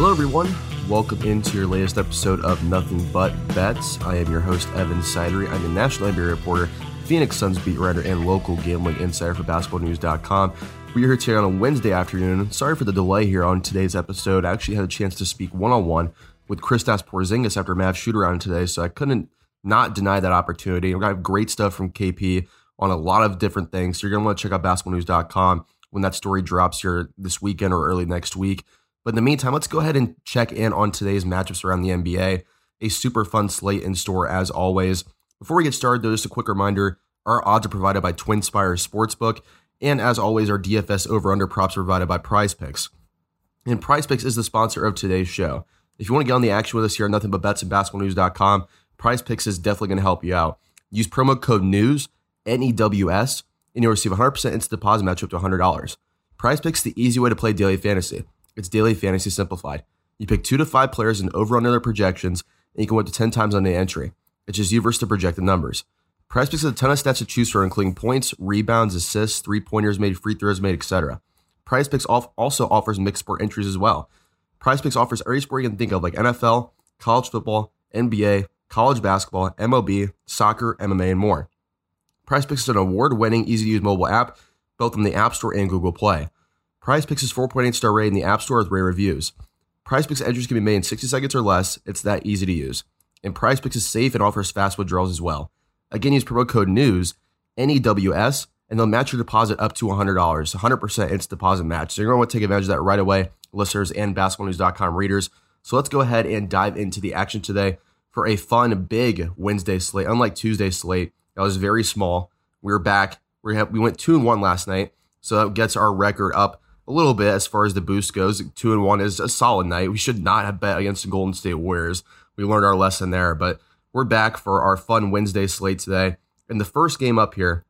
Hello, everyone. Welcome into your latest episode of Nothing But Bets. I am your host, Evan Sidery. I'm a national NBA reporter, Phoenix Suns beat writer, and local gambling insider for basketballnews.com. We are here today on a Wednesday afternoon. Sorry for the delay here on today's episode. I actually had a chance to speak one on one with Kristaps Porzingis after a shoot around today, so I couldn't not deny that opportunity. We're going to have great stuff from KP on a lot of different things. So you're going to want to check out basketballnews.com when that story drops here this weekend or early next week. But in the meantime, let's go ahead and check in on today's matchups around the NBA. A super fun slate in store as always. Before we get started, though, just a quick reminder our odds are provided by Twinspire Sportsbook. And as always, our DFS over under props are provided by PrizePicks. And PrizePicks is the sponsor of today's show. If you want to get on the action with us here, nothing but bets and basketballnews.com, PrizePicks is definitely going to help you out. Use promo code NEWS, N E W S, and you'll receive 100% instant deposit match up to $100. PrizePicks the easy way to play daily fantasy. It's daily fantasy simplified. You pick two to five players and over under their projections, and you can win up to 10 times on the entry. It's just you versus the projected numbers. PrizePicks has a ton of stats to choose from, including points, rebounds, assists, three pointers made, free throws made, etc. PrizePicks also offers mixed sport entries as well. PrizePicks offers every sport you can think of, like NFL, college football, NBA, college basketball, MLB, soccer, MMA, and more. PrizePicks is an award winning, easy to use mobile app, both on the App Store and Google Play. PrizePicks is 4.8 star rated in the App Store with rare reviews. PrizePicks entries can be made in 60 seconds or less. It's that easy to use. And PrizePicks is safe and offers fast withdrawals as well. Again, use promo code NEWS, N E W S, and they'll match your deposit up to $100. 100% instant deposit match. So you're going to want to take advantage of that right away, listeners and basketballnews.com readers. So let's go ahead and dive into the action today for a fun, big Wednesday slate. Unlike Tuesday slate, that was very small. We are back. We, have, we went 2 and 1 last night. So that gets our record up a little bit as far as the boost goes. 2 and 1 is a solid night. We should not have bet against the Golden State Warriors. We learned our lesson there, but we're back for our fun Wednesday slate today. And the first game up here,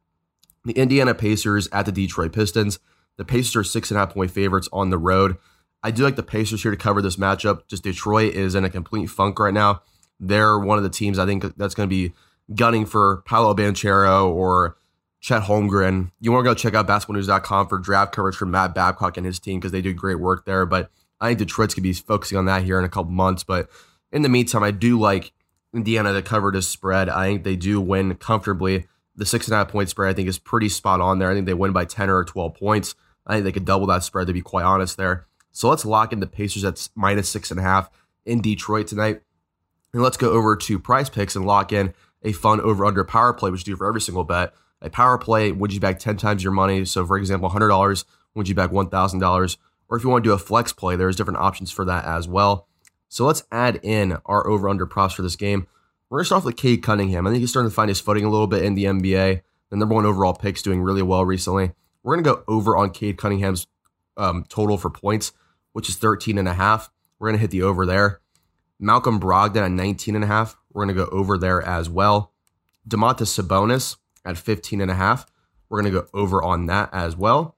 the Indiana Pacers at the Detroit Pistons. The Pacers are six and a half point favorites on the road. I do like the Pacers here to cover this matchup. Just Detroit is in a complete funk right now. They're one of the teams I think that's going to be gunning for Paolo Banchero or Chet Holmgren. You want to go check out basketballnews.com for draft coverage from Matt Babcock and his team because they do great work there. But I think Detroit's going to be focusing on that here in a couple months. But in the meantime, I do like Indiana to cover this spread. I think they do win comfortably. The six and a half point spread, I think, is pretty spot on there. I think they win by 10 or 12 points. I think they could double that spread, to be quite honest there. So let's lock in the Pacers at minus six and a half in Detroit tonight. And let's go over to PrizePicks and lock in a fun over under power play, which you do for every single bet. A power play would you back 10 times your money. So, for example, $100 would you back $1,000. Or if you want to do a flex play, there's different options for that as well. So let's add in our over under props for this game. We're going to start off with Cade Cunningham. I think he's starting to find his footing a little bit in the NBA. The number one overall pick's doing really well recently. We're going to go over on Cade Cunningham's um, total for points, which is 13 and a half. We're going to hit the over there. Malcolm Brogdon at 19 and a half. We're going to go over there as well. Domantas Sabonis at 15 and a half. We're going to go over on that as well.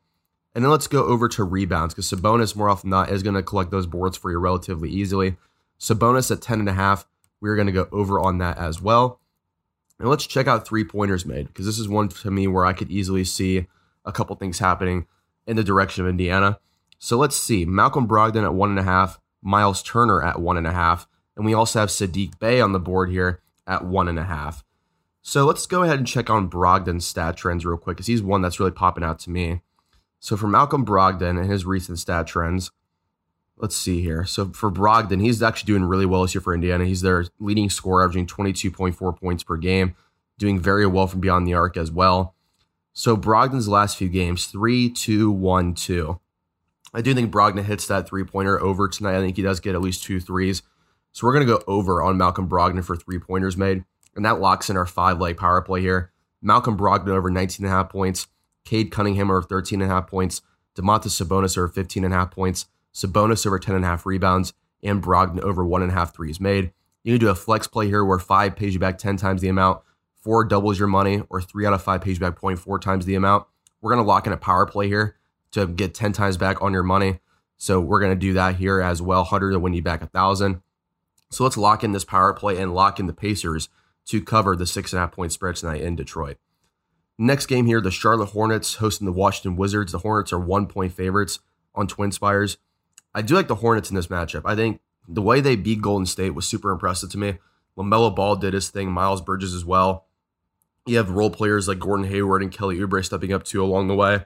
And then let's go over to rebounds because Sabonis, more often than not, is going to collect those boards for you relatively easily. Sabonis at 10 and a half. We're going to go over on that as well. And let's check out three pointers made because this is one to me where I could easily see a couple things happening in the direction of Indiana. So let's see. Malcolm Brogdon at one and a half, Miles Turner at one and a half, and we also have Sadiq Bey on the board here at one and a half. So let's go ahead and check on Brogdon's stat trends real quick because he's one that's really popping out to me. So for Malcolm Brogdon and his recent stat trends, let's see here. So for Brogdon, he's actually doing really well this year for Indiana. He's their leading scorer, averaging 22.4 points per game, doing very well from beyond the arc as well. So Brogdon's last few games, three, two, one, two. I do think Brogdon hits that three pointer over tonight. I think he does get at least two threes. So we're going to go over on Malcolm Brogdon for three pointers made. And that locks in our five leg power play here. Malcolm Brogdon over 19.5 points. Cade Cunningham over 13.5 points. Domantas Sabonis over 15.5 points. Sabonis over 10.5 rebounds. And Brogdon over 1.5 threes made. You can do a flex play here where five pays you back 10 times the amount, four doubles your money, or three out of five pays you back 0.4 times the amount. We're going to lock in a power play here to get 10 times back on your money. So we're going to do that here as well. 100 to win you back a 1,000. So let's lock in this power play and lock in the Pacers to cover the six and a half point spread tonight in Detroit. Next game here, the Charlotte Hornets hosting the Washington Wizards. The Hornets are one point favorites on TwinSpires. I do like the Hornets in this matchup. I think the way they beat Golden State was super impressive to me. LaMelo Ball did his thing, Miles Bridges as well. You have role players like Gordon Hayward and Kelly Oubre stepping up too along the way.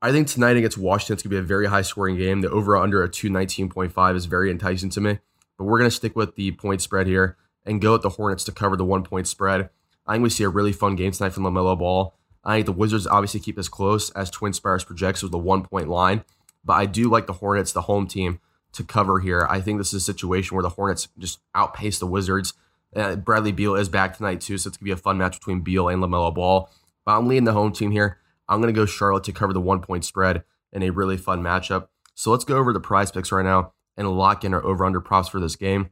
I think tonight against Washington, it's going to be a very high scoring game. The over under a 219.5 is very enticing to me, but we're going to stick with the point spread here and go at the Hornets to cover the one point spread. I think we see a really fun game tonight from LaMelo Ball. I think the Wizards obviously keep this close as TwinSpires projects with the one point line, but I do like the Hornets, the home team, to cover here. I think this is a situation where the Hornets just outpace the Wizards. Uh, Bradley Beal is back tonight too, so it's gonna be a fun match between Beal and LaMelo Ball. But I'm leading the home team here. I'm to go Charlotte to cover the one point spread in a really fun matchup. So let's go over the PrizePicks right now and lock in our over under props for this game.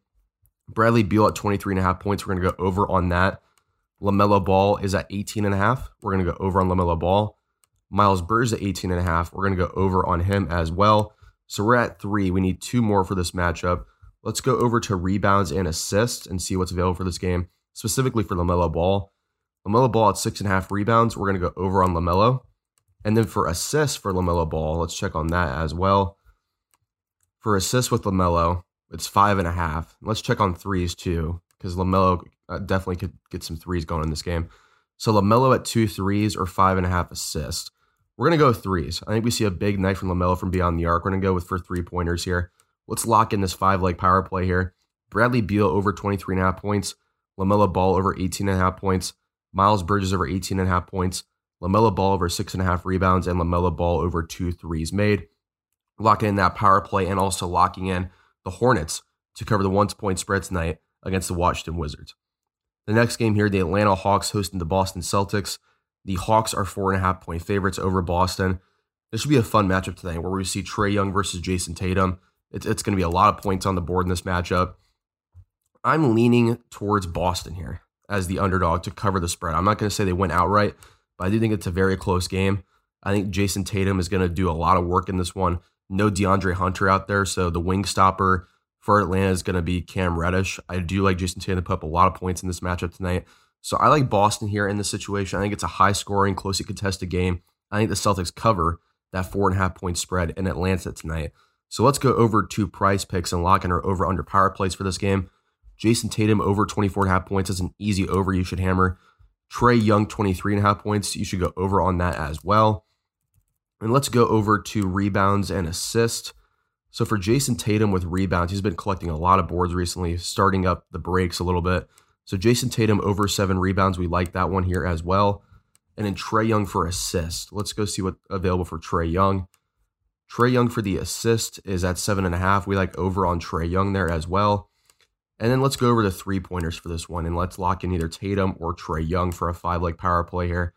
Bradley Beal at 23 and a half points. We're going to go over on that. LaMelo Ball is at 18 and a half. We're going to go over on LaMelo Ball. Miles Burrs at 18 and a half. We're going to go over on him as well. So we're at three. We need two more for this matchup. Let's go over to rebounds and assists and see what's available for this game, specifically for LaMelo Ball. LaMelo Ball at six and a half rebounds. We're going to go over on LaMelo. And then for assists for LaMelo Ball, let's check on that as well. For assists with LaMelo, it's five and a half. Let's check on threes too, because LaMelo uh, definitely could get some threes going in this game. So LaMelo at two threes or five and a half assists. We're going to go threes. I think we see a big night from LaMelo from beyond the arc. We're going to go with for three pointers here. Let's lock in this five leg power play here. Bradley Beal over 23 and a half points. LaMelo Ball over 18 and a half points. Miles Bridges over 18 and a half points. LaMelo Ball over six and a half rebounds and LaMelo Ball over two threes made. Locking in that power play and also locking in the Hornets to cover the one point spread tonight against the Washington Wizards. The next game here, the Atlanta Hawks hosting the Boston Celtics. The Hawks are four and a half point favorites over Boston. This should be a fun matchup tonight where we see Trae Young versus Jayson Tatum. It's, it's going to be a lot of points on the board in this matchup. I'm leaning towards Boston here as the underdog to cover the spread. I'm not going to say they went outright, but I do think it's a very close game. I think Jayson Tatum is going to do a lot of work in this one. No De'Andre Hunter out there, so the wing stopper for Atlanta is going to be Cam Reddish. I do like Jayson Tatum to put up a lot of points in this matchup tonight. So I like Boston here in this situation. I think it's a high scoring, closely contested game. I think the Celtics cover that four and a half point spread in Atlanta tonight. So let's go over to PrizePicks and lock in our over under power plays for this game. Jayson Tatum over 24 and a half points is an easy over you should hammer. Trae Young, 23 and a half points. You should go over on that as well. And let's go over to rebounds and assists. So for Jayson Tatum with rebounds, he's been collecting a lot of boards recently, starting up the breaks a little bit. So Jayson Tatum over seven rebounds. We like that one here as well. And then Trae Young for assist. Let's go see what's available for Trae Young. Trae Young for the assist is at seven and a half. We like over on Trae Young there as well. And then let's go over the three pointers for this one, and let's lock in either Tatum or Trae Young for a five leg power play here.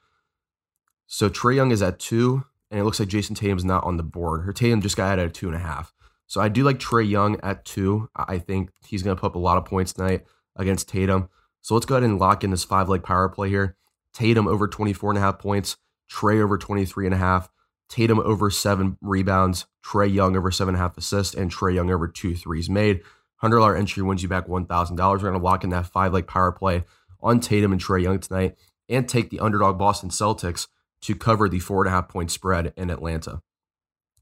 So Trae Young is at two, and it looks like Jayson Tatum's not on the board. Her Tatum just got added at two and a half. So I do like Trae Young at two. I think he's going to put up a lot of points tonight against Tatum. So let's go ahead and lock in this five leg power play here. Tatum over 24 and a half points, Trae over 23 and a half, Tatum over seven rebounds, Trae Young over seven and a half assists, and Trae Young over two threes made. $100 entry wins you back $1,000. We're going to lock in that five leg power play on Tatum and Trae Young tonight and take the underdog Boston Celtics to cover the four and a half point spread in Atlanta.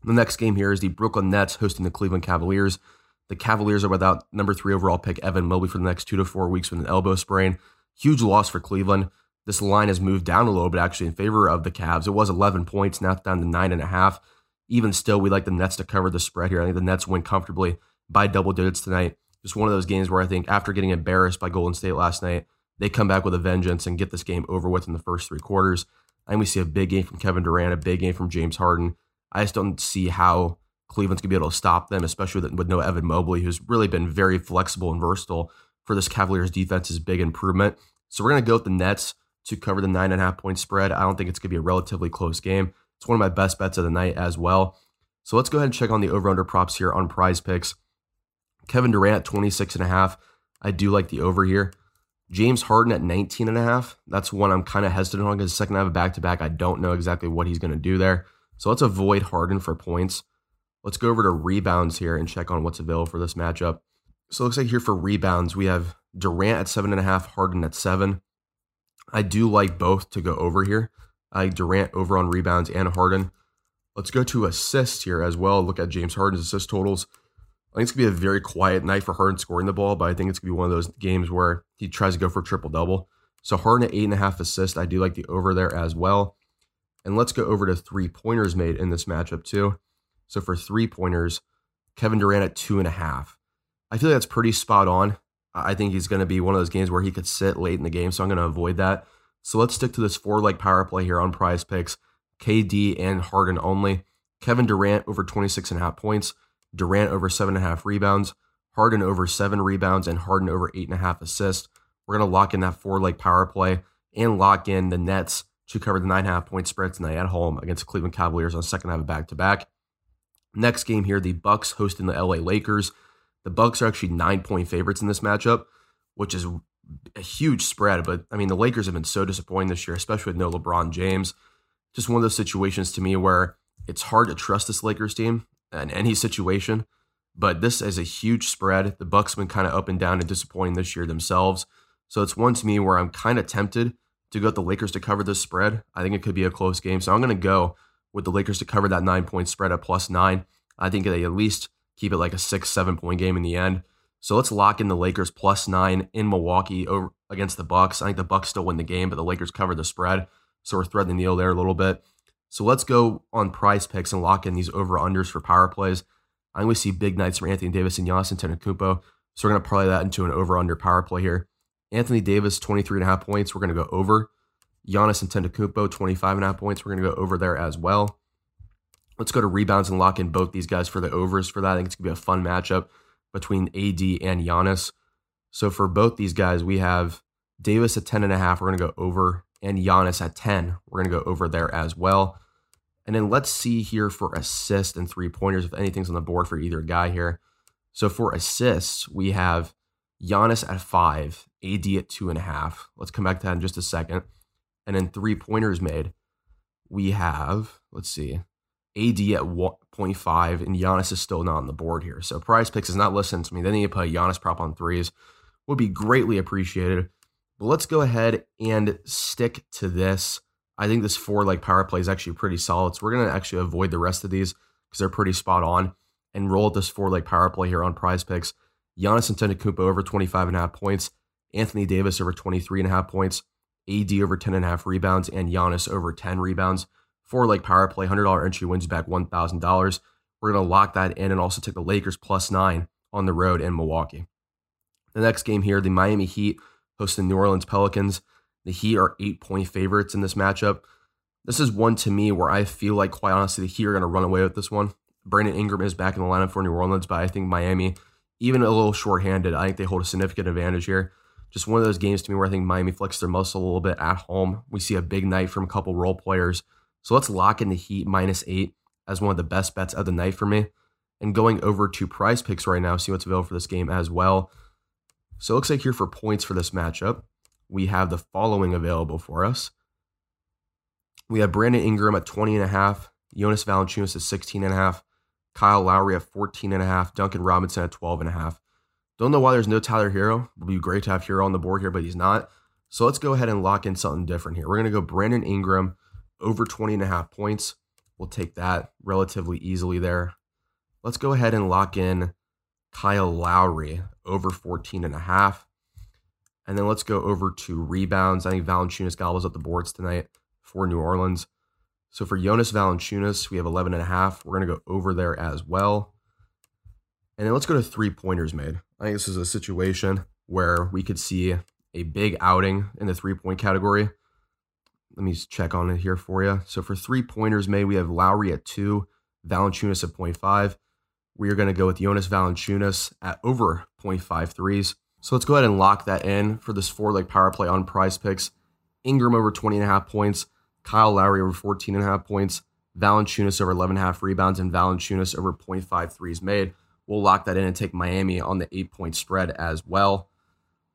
The next game here is the Brooklyn Nets hosting the Cleveland Cavaliers. The Cavaliers are without number three overall pick Evan Mobley for the next two to four weeks with an elbow sprain. Huge loss for Cleveland. This line has moved down a little bit actually in favor of the Cavs. It was 11 points, now down to nine and a half. even still, we like the Nets to cover the spread here. I think the Nets win comfortably by double digits tonight. Just one of those games where I think after getting embarrassed by Golden State last night, they come back with a vengeance and get this game over with in the first three quarters. And we see a big game from Kevin Durant, a big game from James Harden. I just don't see how Cleveland's gonna be able to stop them, especially with, with no Evan Mobley, who's really been very flexible and versatile for this Cavaliers defense's big improvement. So we're gonna go with the Nets to cover the nine and a half point spread. I don't think it's gonna be a relatively close game. It's one of my best bets of the night as well. So let's go ahead and check on the over under props here on PrizePicks. Kevin Durant, 26 and a half. I do like the over here. James Harden at 19 and a half. That's one I'm kind of hesitant on because second I have a back to back, I don't know exactly what he's going to do there. So let's avoid Harden for points. Let's go over to rebounds here and check on what's available for this matchup. So it looks like here for rebounds, we have Durant at seven and a half, Harden at seven. I do like both to go over here. I like Durant over on rebounds and Harden. Let's go to assists here as well. Look at James Harden's assist totals. I think it's gonna be a very quiet night for Harden scoring the ball, but I think it's gonna be one of those games where he tries to go for a triple double. So Harden at eight and a half assists. I do like the over there as well. And let's go over to three pointers made in this matchup too. So for three pointers, Kevin Durant at two and a half. I feel like that's pretty spot on. I think he's going to be one of those games where he could sit late in the game, so I'm going to avoid that. So let's stick to this four leg power play here on PrizePicks. KD and Harden only. Kevin Durant over 26 and a half points. Durant over seven and a half rebounds. Harden over seven rebounds and Harden over eight and a half assists. We're going to lock in that four leg power play and lock in the Nets to cover the nine and a half point spread tonight at home against the Cleveland Cavaliers on second half of back to back. Next game here, the Bucks hosting the LA Lakers. The Bucks are actually nine point favorites in this matchup, which is a huge spread. But I mean, the Lakers have been so disappointing this year, especially with no LeBron James. Just one of those situations to me where it's hard to trust this Lakers team in any situation. But this is a huge spread. The Bucks been kind of up and down and disappointing this year themselves. So it's one to me where I'm kind of tempted to go with the Lakers to cover this spread. I think it could be a close game. So I'm going to go with the Lakers to cover that nine point spread at plus nine. I think they at least keep it like a six, seven point game in the end. So let's lock in the Lakers plus nine in Milwaukee over against the Bucks. I think the Bucks still win the game, but the Lakers cover the spread. So we're threading the needle there a little bit. So let's go on PrizePicks and lock in these over unders for power plays. I we see big nights from Anthony Davis and Giannis Antetokounmpo. So we're going to parlay that into an over under power play here. Anthony Davis, 23 and a half points. We're going to go over. Giannis Antetokounmpo, 25 and a half points. We're going to go over there as well. Let's go to rebounds and lock in both these guys for the overs for that. I think it's going to be a fun matchup between AD and Giannis. So for both these guys, we have Davis at 10 and a half. We're going to go over and Giannis at 10. We're going to go over there as well. And then let's see here for assists and three pointers, if anything's on the board for either guy here. So for assists, we have Giannis at five, AD at two and a half. Let's come back to that in just a second. And then three pointers made, we have, let's see, AD at 1.5, and Giannis is still not on the board here. So PrizePicks is not listening to me. They need to put Giannis prop on threes. Would be greatly appreciated. But let's go ahead and stick to this. I think this four leg power play is actually pretty solid. So we're going to actually avoid the rest of these because they're pretty spot on and roll this four leg power play here on PrizePicks. Giannis Antetokounmpo over 25 and a half points. Anthony Davis over 23 and a half points. AD over 10 and a half rebounds and Giannis over 10 rebounds. Four leg power play, $100 entry wins back $1,000. We're going to lock that in and also take the Lakers plus nine on the road in Milwaukee. The next game here, the Miami Heat hosting New Orleans Pelicans. The Heat are eight point favorites in this matchup. This is one to me where I feel like, quite honestly, the Heat are going to run away with this one. Brandon Ingram is back in the lineup for New Orleans, but I think Miami, even a little shorthanded, I think they hold a significant advantage here. Just one of those games to me where I think Miami flexes their muscle a little bit at home. We see a big night from a couple role players. So let's lock in the Heat minus eight as one of the best bets of the night for me. And going over to PrizePicks right now, see what's available for this game as well. So it looks like here for points for this matchup, we have the following available for us. We have Brandon Ingram at 20 and a half, Jonas Valanciunas at 16 and a half, Kyle Lowry at 14 and a half, Duncan Robinson at 12 and a half. Don't know why there's no Tyler Herro. It would be great to have Herro on the board here, but he's not. So let's go ahead and lock in something different here. We're going to go Brandon Ingram over 20 and a half points. We'll take that relatively easily there. Let's go ahead and lock in Kyle Lowry over 14 and a half. And then let's go over to rebounds. I think Valanciunas gobbles up the boards tonight for New Orleans. So for Jonas Valanciunas, we have 11 and a half. We're going to go over there as well. And then let's go to three pointers made. I think this is a situation where we could see a big outing in the three point category. Let me check on it here for you. So for three pointers made, we have Lowry at two, Valanciunas at 0.5. We are going to go with Jonas Valanciunas at over 0.5 threes. So let's go ahead and lock that in for this four leg power play on PrizePicks. Ingram over 20 and a half points, Kyle Lowry over 14 and a half points, Valanciunas over 11 and a half rebounds, and Valanciunas over 0.5 threes made. We'll lock that in and take Miami on the eight point spread as well.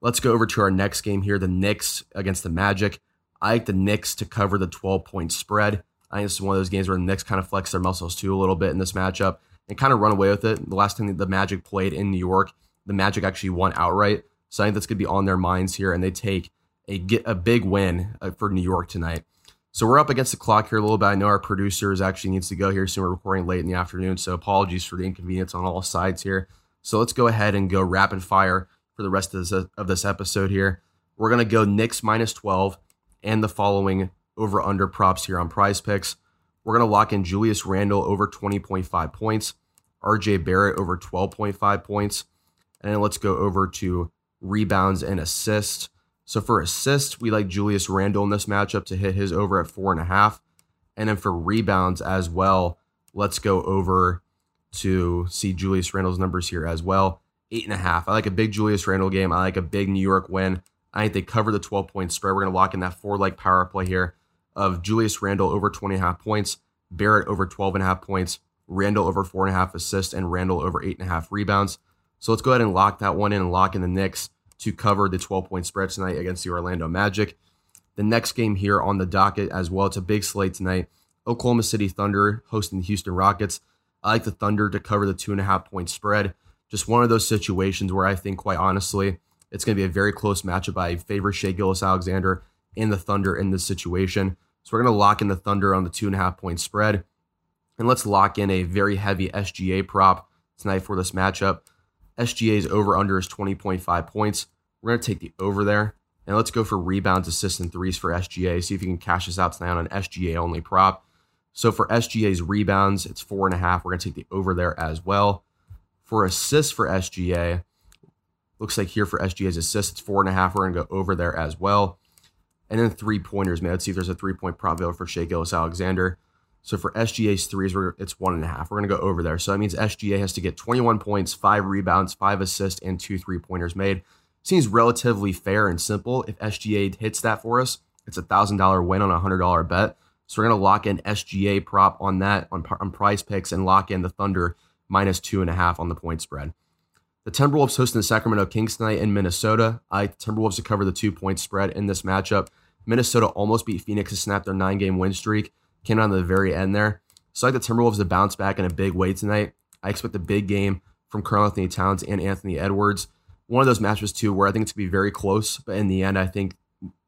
Let's go over to our next game here the Knicks against the Magic. I like the Knicks to cover the 12 point spread. I think this is one of those games where the Knicks kind of flex their muscles too a little bit in this matchup and kind of run away with it. The last time the Magic played in New York, the Magic actually won outright. So I think that's going to be on their minds here, and they take a get a big win uh, for New York tonight. So we're up against the clock here a little bit. I know our producers actually needs to go here soon. We're recording late in the afternoon, so apologies for the inconvenience on all sides here. So let's go ahead and go rapid fire for the rest of this, of this episode here. We're going to go Knicks minus 12 and the following over under props here on PrizePicks. We're going to lock in Julius Randle over 20.5 points, RJ Barrett over 12.5 points, and then let's go over to rebounds and assists. So for assists, we like Julius Randle in this matchup to hit his over at four and a half. And then for rebounds as well, let's go over to see Julius Randle's numbers here as well. Eight and a half. I like a big Julius Randle game. I like a big New York win. I think they cover the 12 point spread. We're going to lock in that four leg power play here of Julius Randle over 20 and a half points, Barrett over 12 and a half points, Randle over four and a half assists, and Randle over eight and a half rebounds. So let's go ahead and lock that one in and lock in the Knicks to cover the 12 point spread tonight against the Orlando Magic. The next game here on the docket as well. It's a big slate tonight. Oklahoma City Thunder hosting the Houston Rockets. I like the Thunder to cover the two and a half point spread. Just one of those situations where I think, quite honestly, it's going to be a very close matchup. I favor Shai Gilgeous-Alexander and the Thunder in this situation. So we're going to lock in the Thunder on the two and a half point spread. And let's lock in a very heavy SGA prop tonight for this matchup. SGA's over under is 20.5 points. We're going to take the over there. And let's go for rebounds, assists, and threes for SGA. See if you can cash this out tonight on an SGA only prop. So for SGA's rebounds, it's four and a half. We're going to take the over there as well. For assists for SGA, looks like here for SGA's assists, it's four and a half. We're going to go over there as well. And then three pointers, man. Let's see if there's a three point prop available for Shai Gilgeous-Alexander. So for SGA's threes, it's one and a half. We're going to go over there. So that means SGA has to get 21 points, five rebounds, five assists, and two three pointers made. Seems relatively fair and simple. If SGA hits that for us, it's a $1,000 win on a $100 bet. So we're going to lock in SGA prop on that on, on PrizePicks and lock in the Thunder minus two and a half on the point spread. The Timberwolves hosting the Sacramento Kings tonight in Minnesota. I Timberwolves to cover the two point spread in this matchup. Minnesota almost beat Phoenix to snap their nine game win streak. Came down to the very end there. So I like the Timberwolves to bounce back in a big way tonight. I expect a big game from Karl-Anthony Towns and Anthony Edwards. One of those matches too, where I think it's gonna be very close, but in the end, I think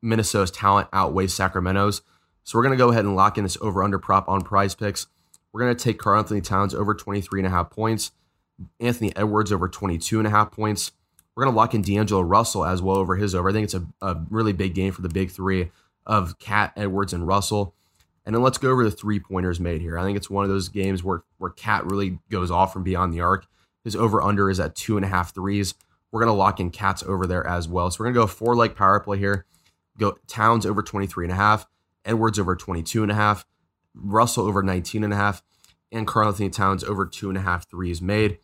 Minnesota's talent outweighs Sacramento's. So we're gonna go ahead and lock in this over under prop on PrizePicks. We're gonna take Karl-Anthony Towns over 23 and a half points, Anthony Edwards over 22 and a half points. We're gonna lock in D'Angelo Russell as well over his over. I think it's a, a really big game for the big three of KAT, Edwards, and Russell. And then let's go over the three pointers made here. I think it's one of those games where where KAT really goes off from beyond the arc. His over under is at two and a half threes. We're gonna lock in KAT's over there as well. So we're gonna go four leg power play here. Go Towns over 23 and a half, Edwards over 22 and a half, Russell over 19 and a half, and Karl-Anthony Towns over two and a half threes made.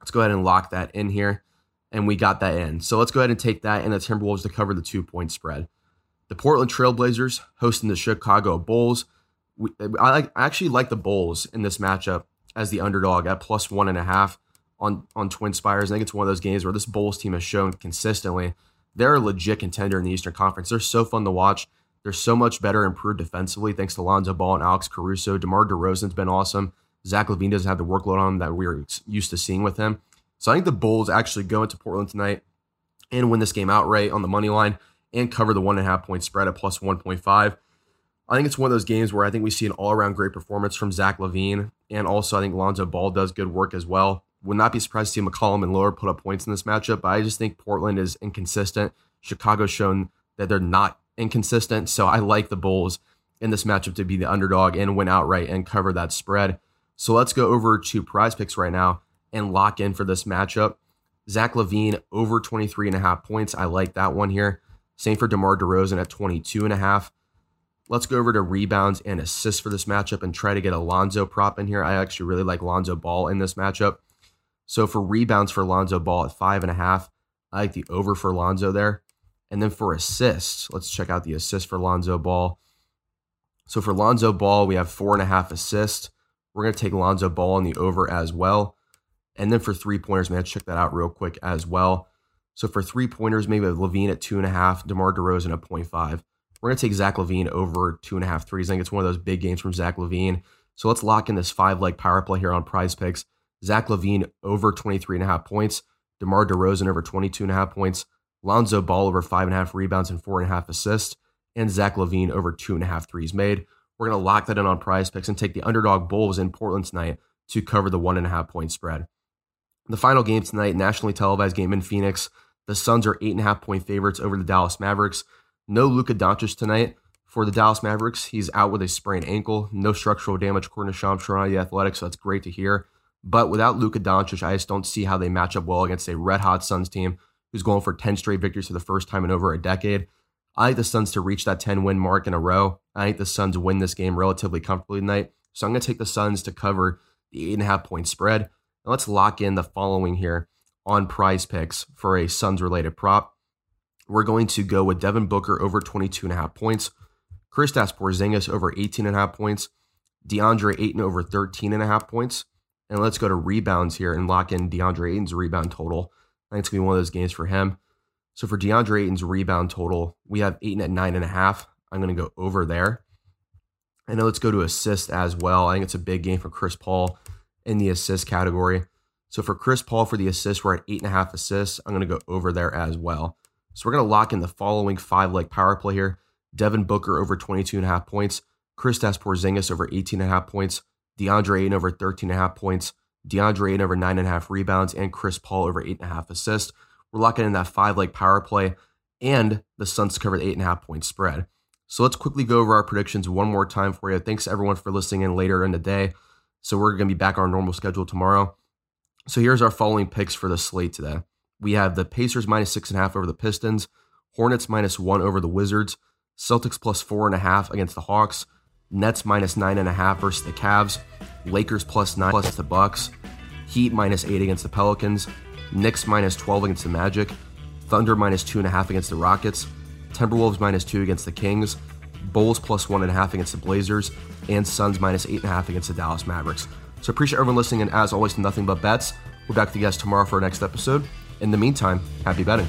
Let's go ahead and lock that in here. And we got that in. So let's go ahead and take that and the Timberwolves to cover the two point spread. The Portland Trailblazers hosting the Chicago Bulls. We, I, like, I actually like the Bulls in this matchup as the underdog at plus one and a half on on TwinSpires. I think it's one of those games where this Bulls team has shown consistently they're a legit contender in the Eastern Conference. They're so fun to watch. They're so much better improved defensively thanks to Lonzo Ball and Alex Caruso. DeMar DeRozan's been awesome. Zach LaVine doesn't have the workload on him that we are used to seeing with him. So I think the Bulls actually go into Portland tonight and win this game outright on the money line and cover the one and a half point spread at plus 1.5. I think it's one of those games where I think we see an all around great performance from Zach LaVine. And also, I think Lonzo Ball does good work as well. Would not be surprised to see McCollum and Lillard put up points in this matchup, but I just think Portland is inconsistent. Chicago's shown that they're not inconsistent. So I like the Bulls in this matchup to be the underdog and win outright and cover that spread. So let's go over to PrizePicks right now and lock in for this matchup. Zach LaVine over 23 and a half points. I like that one here. Same for DeMar DeRozan at 22 and a half. Let's go over to rebounds and assists for this matchup and try to get a Lonzo prop in here. I actually really like Lonzo Ball in this matchup. So for rebounds for Lonzo Ball at five and a half, I like the over for Lonzo there. And then for assists, let's check out the assist for Lonzo Ball. So for Lonzo Ball, we have four and a half assists. We're going to take Lonzo Ball on the over as well. And then for three pointers, man, check that out real quick as well. So for three pointers, maybe LaVine at two and a half, DeMar DeRozan at 0.5. We're going to take Zach LaVine over two and a half threes. I think it's one of those big games from Zach LaVine. So let's lock in this five leg power play here on PrizePicks. Zach LaVine over 23 and a half points, DeMar DeRozan over 22 and a half points, Lonzo Ball over five and a half rebounds and four and a half assists, and Zach LaVine over two and a half threes made. We're going to lock that in on PrizePicks and take the underdog Bulls in Portland tonight to cover the one and a half point spread. The final game tonight, nationally televised game in Phoenix. The Suns are eight and a half point favorites over the Dallas Mavericks. No Luka Doncic tonight for the Dallas Mavericks. He's out with a sprained ankle. No structural damage according to Charania, the Athletic's, so that's great to hear. But without Luka Doncic, I just don't see how they match up well against a red hot Suns team who's going for 10 straight victories for the first time in over a decade. I like the Suns to reach that 10 win mark in a row. I think the Suns win this game relatively comfortably tonight. So I'm going to take the Suns to cover the eight and a half point spread. Now let's lock in the following here on PrizePicks for a Suns related prop. We're going to go with Devin Booker over 22 and a half points, Kristaps Porzingis over 18 and a half points, DeAndre Ayton over 13 and a half points. And let's go to rebounds here and lock in DeAndre Ayton's rebound total. I think it's going to be one of those games for him. So for DeAndre Ayton's rebound total, we have Ayton at nine and a half. I'm going to go over there. And now let's go to assist as well. I think it's a big game for Chris Paul in the assist category. So for Chris Paul for the assist, we're at eight and a half assists. I'm going to go over there as well. So we're going to lock in the following five leg power play here. Devin Booker over 22 and a half points. Kristaps Porzingis over 18 and a half points. DeAndre Ayton over 13 and a half points. DeAndre Ayton over nine and a half rebounds. And Chris Paul over eight and a half assists. We're locking in that five leg power play and the Suns covered eight and a half point spread. So let's quickly go over our predictions one more time for you. Thanks everyone for listening in later in the day. So we're going to be back on our normal schedule tomorrow. So here's our following picks for the slate today. We have the Pacers minus six and a half over the Pistons, Hornets minus one over the Wizards, Celtics plus four and a half against the Hawks, Nets minus nine and a half versus the Cavs, Lakers plus nine plus the Bucks, Heat minus eight against the Pelicans, Knicks minus 12 against the Magic, Thunder minus two and a half against the Rockets, Timberwolves minus two against the Kings, Bulls plus one and a half against the Blazers, and Suns minus eight and a half against the Dallas Mavericks. So appreciate everyone listening, and as always, nothing but bets. We'll be back with you guys tomorrow for our next episode. In the meantime, happy betting.